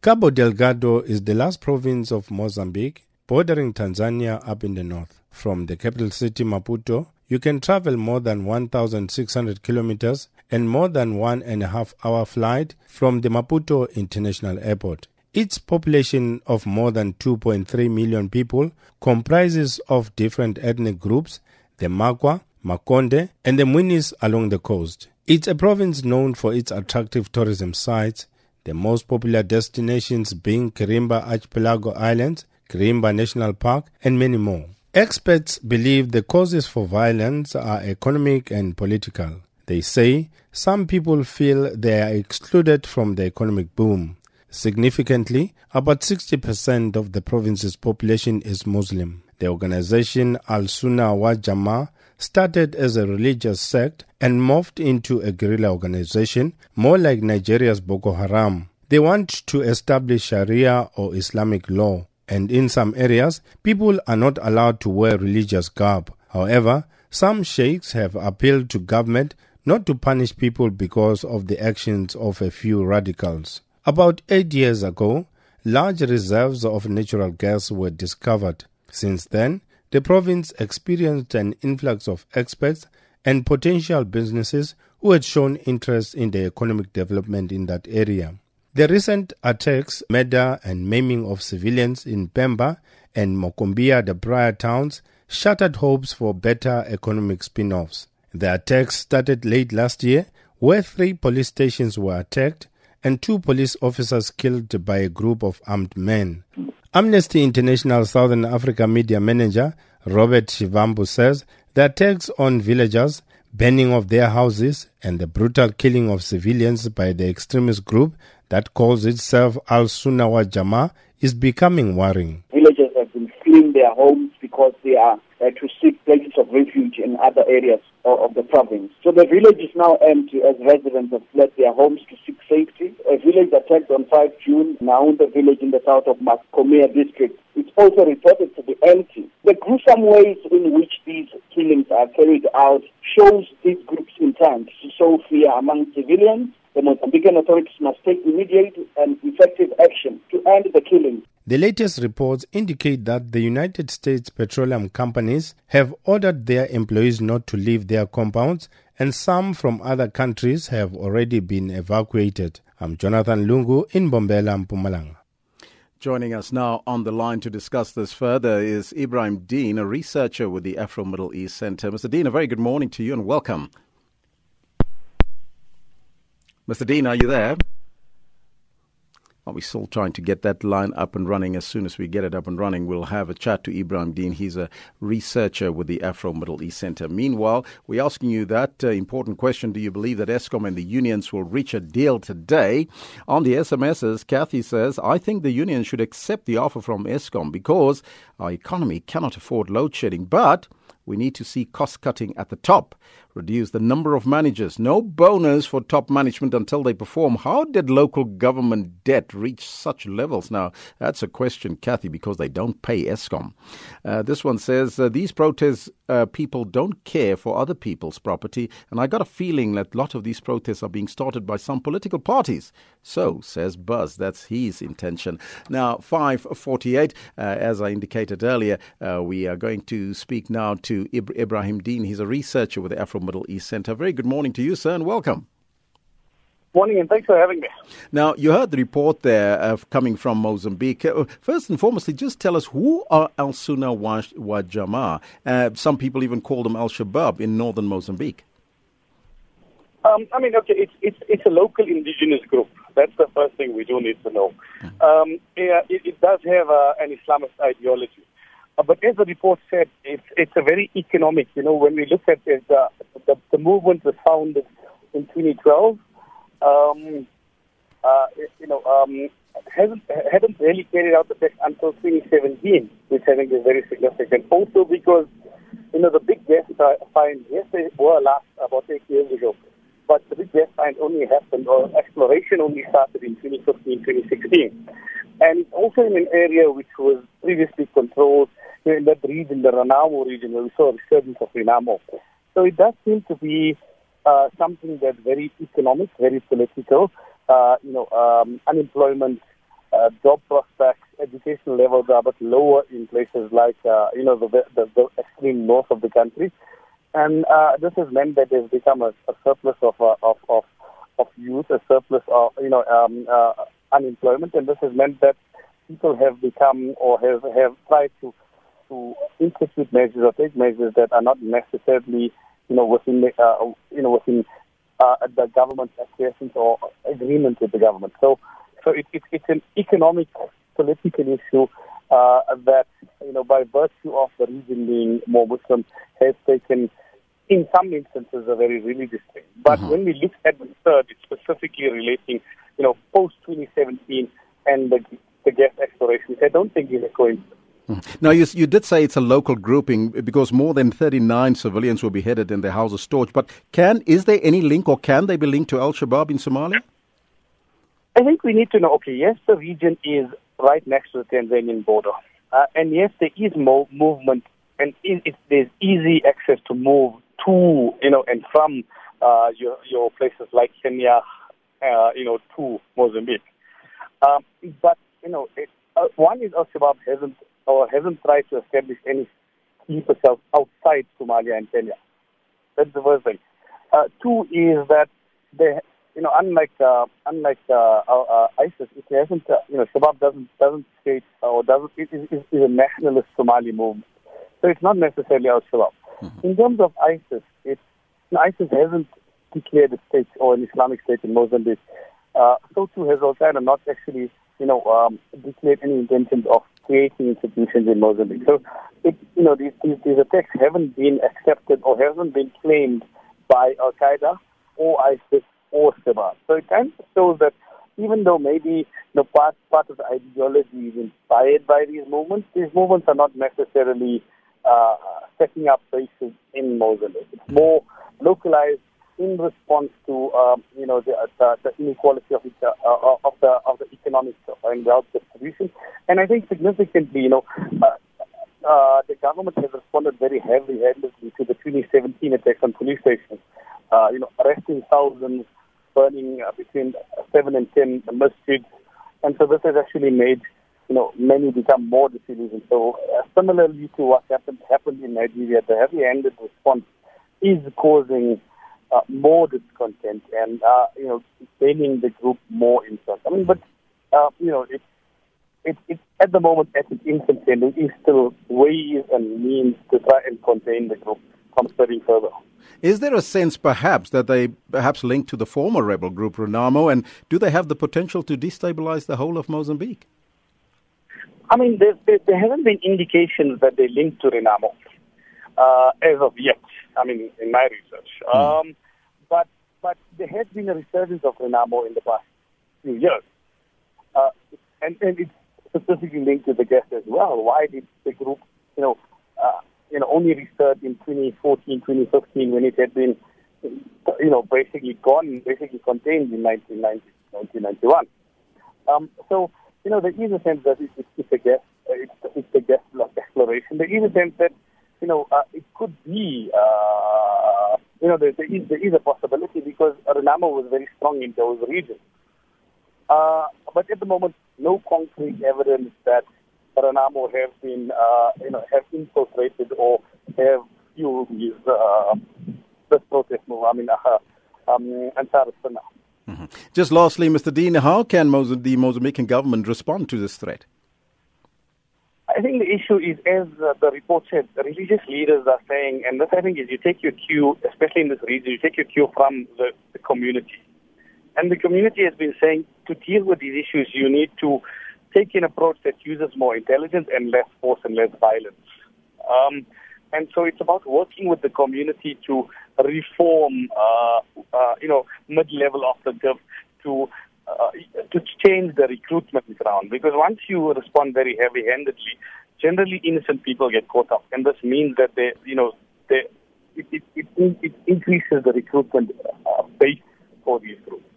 Cabo Delgado is the last province of Mozambique, bordering Tanzania up in the north. From the capital city Maputo, you can travel more than 1,600 kilometers and more than one and a half hour flight from the Maputo International Airport. Its population of more than 2.3 million people comprises of different ethnic groups, the Makwa, Makonde, and the Mwinis along the coast. It's a province known for its attractive tourism sites, the most popular destinations being Quirimba Archipelago Islands, Quirimba National Park, and many more. Experts believe the causes for violence are economic and political. They say some people feel they are excluded from the economic boom. Significantly, about 60% of the province's population is Muslim. The organization Al Sunnah wa Jama started as a religious sect and morphed into a guerrilla organization, more like Nigeria's Boko Haram. They want to establish Sharia or Islamic law, and in some areas, people are not allowed to wear religious garb. However, some sheikhs have appealed to government not to punish people because of the actions of a few radicals. About eight years ago, large reserves of natural gas were discovered. Since then, the province experienced an influx of experts and potential businesses who had shown interest in the economic development in that area. The recent attacks, murder and maiming of civilians in Pemba and Mocímboa, the prior towns, shattered hopes for better economic spin offs. The attacks started late last year, where three police stations were attacked and two police officers killed by a group of armed men. Amnesty International Southern Africa media manager Robert Shivambu says the attacks on villagers, burning of their houses, and the brutal killing of civilians by the extremist group that calls itself Al Sunnah wa Jama is becoming worrying. Villagers have been fleeing their homes because they are uh, to seek places of refuge in other areas of, of, the province. So the village is now empty as residents have fled their homes to seek safety. A village attacked on 5 June, now the village in the south of Macomia district. It's also reported to be empty. The gruesome ways in which these killings are carried out shows these groups' intent to sow fear among civilians the Mozambican authorities must take immediate and effective action to end the killing. The latest reports indicate that the United States petroleum companies have ordered their employees not to leave their compounds, and some from other countries have already been evacuated. I'm Jonathan Lungu in Mbombela, Mpumalanga. Joining us now on the line to discuss this further is Ebrahim Deen, a researcher with the Afro Middle East Center. Mr. Deen, a very good morning to you and welcome. Mr. Deen, are you there? Are we still trying to get that line up and running? As soon as we get it up and running, we'll have a chat to Ebrahim Deen. He's a researcher with the Afro Middle East Center. Meanwhile, we're asking you that uh, important question Do you believe that Eskom and the unions will reach a deal today? On the SMSs, Kathy says, I think the unions should accept the offer from Eskom because our economy cannot afford load shedding. But we need to see cost cutting at the top, reduce the number of managers, no bonus for top management until they perform. How did local government debt reach such levels? Now, that's a question, Kathy, because they don't pay Eskom. Uh, this one says uh, these protest uh, people don't care for other people's property, and I got a feeling that a lot of these protests are being started by some political parties. So says Buzz. That's his intention. Now, 548, uh, as I indicated earlier, uh, we are going to speak now to Ebrahim Deen. He's a researcher with the Afro Middle East Center. Very good morning to you, sir, and welcome. Morning, and thanks for having me. Now, you heard the report there uh, coming from Mozambique. Uh, first and foremost, just tell us who are Al Sunnah wa, wa Jama? Uh, some people even call them Al Shabaab in northern Mozambique. Um, I mean, okay, it's, it's, it's a local indigenous group. That's the first thing we do need to know. Hmm. Um, yeah, it, it, does have uh, an Islamist ideology. Uh, but as the report said, it's, it's a very economic. You know, when we look at it, uh, the, the movement was founded in 2012. Um, uh, you know, um, hasn't hadn't really carried out the best until 2017, which I think is very significant. Also because you know the big gas find yes they were last about eight years ago, but the big gas find only happened or exploration only started in 2015, 2016, and also in an area which was previously controlled in that region, the Renamo region, where we saw a resurgence of Renamo. So it does seem to be uh, something that's very economic, very political. Uh, you know, um, unemployment uh, job prospects, education levels are a bit lower in places like, uh, you know, the, the, the extreme north of the country. And uh, this has meant that there's become a, a surplus of, uh, of, of, of youth, a surplus of, you know, um, uh, unemployment. And this has meant that people have become or have, have tried to, to institute measures or take measures that are not necessarily, you know, within, uh, you know, within uh, the government's acquiescence or agreement with the government. So, so it, it, it's an economic, political issue uh, that, you know, by virtue of the region being more Muslim, has taken, in some instances, a very religious thing. But mm-hmm. when we look at the third, it's specifically relating, you know, post 2017 and the, the gas exploration. I don't think it's a coincidence. Mm-hmm. Now, you, you did say it's a local grouping because more than 39 civilians were beheaded in their house of storage. But can is there any link or can they be linked to Al Shabaab in Somalia? I think we need to know. Okay, yes, the region is right next to the Tanzanian border, uh, and yes, there is mo- movement, and it, it, there's easy access to move to, you know, and from uh, your your places like Kenya, uh, you know, to Mozambique. Um, but you know, it, uh, one is Al Shabaab hasn't or hasn't tried to establish any sleeper cells outside Somalia and Kenya. That's the first thing. Uh, two is that they, you know, unlike uh, unlike uh, uh, ISIS, it hasn't, uh, you know, Shabab doesn't doesn't state or doesn't it is, it is a nationalist Somali movement. So it's not necessarily Al Shabaab. Mm-hmm. In terms of ISIS, it's you know, ISIS hasn't declared a state or an Islamic state in Mozambique. Uh, so too has Al Qaeda not actually, you know, um, declared any intentions of creating institutions in Mozambique. So, it, you know, these, these, these attacks haven't been accepted or haven't been claimed by Al Qaeda or ISIS or Shabab. So it kind of shows that even though maybe you know, part part of the ideology is inspired by these movements, these movements are not necessarily uh, setting up bases in Mozambique. It's more localized in response to um, you know the, the, the inequality of, the, uh, of the of the economic and wealth distribution, and I think significantly, you know. Uh, uh, the government has responded very heavily handedly to the 2017 attacks on police stations. Uh, you know, arresting thousands, burning uh, between seven and ten masjids, and so this has actually made you know many become more disillusioned. So uh, similarly to what happened happened in Nigeria, the heavy-handed response is causing uh, more discontent and uh, you know gaining the group more interest. I mean, but uh, you know it's it, it, at the moment at its infancy, and there is still ways and means to try and contain the group from spreading further. Is there a sense, perhaps, that they perhaps link to the former rebel group Renamo, and do they have the potential to destabilize the whole of Mozambique? I mean, there, there, there haven't been indications that they link to Renamo uh, as of yet. I mean, in my research, mm. um, but but there has been a resurgence of Renamo in the past few years, uh, and and it's specifically linked to the guest as well. Why did the group, you know, uh, you know, only research in 2014, 2015 when it had been, you know, basically gone, basically contained in 1990, 1991. Um, so, you know, there is a sense that it's, it's a guest, uh, it's, it's a guest exploration. There is a sense that, you know, uh, it could be, uh, you know, there, there, is, there is a possibility because Renamo was very strong in those regions. Uh, but at the moment, no concrete evidence that Renamo have been, uh, you know, have infiltrated or have fueled these, uh, this protest move. I mean, uh, um. Mm-hmm. Just lastly, Mr. Deen, how can the Mozambican government respond to this threat? I think the issue is, as the report said, the religious leaders are saying, and this I think is you take your cue, especially in this region, you take your cue from the, the community. And the community has been saying to deal with these issues, you need to take an approach that uses more intelligence and less force and less violence. Um, and so it's about working with the community to reform, uh, uh, you know, mid-level of the gov to uh, to change the recruitment ground. Because once you respond very heavy-handedly, generally innocent people get caught up, and this means that they, you know, they, it, it, it, it increases the recruitment uh, base for these groups.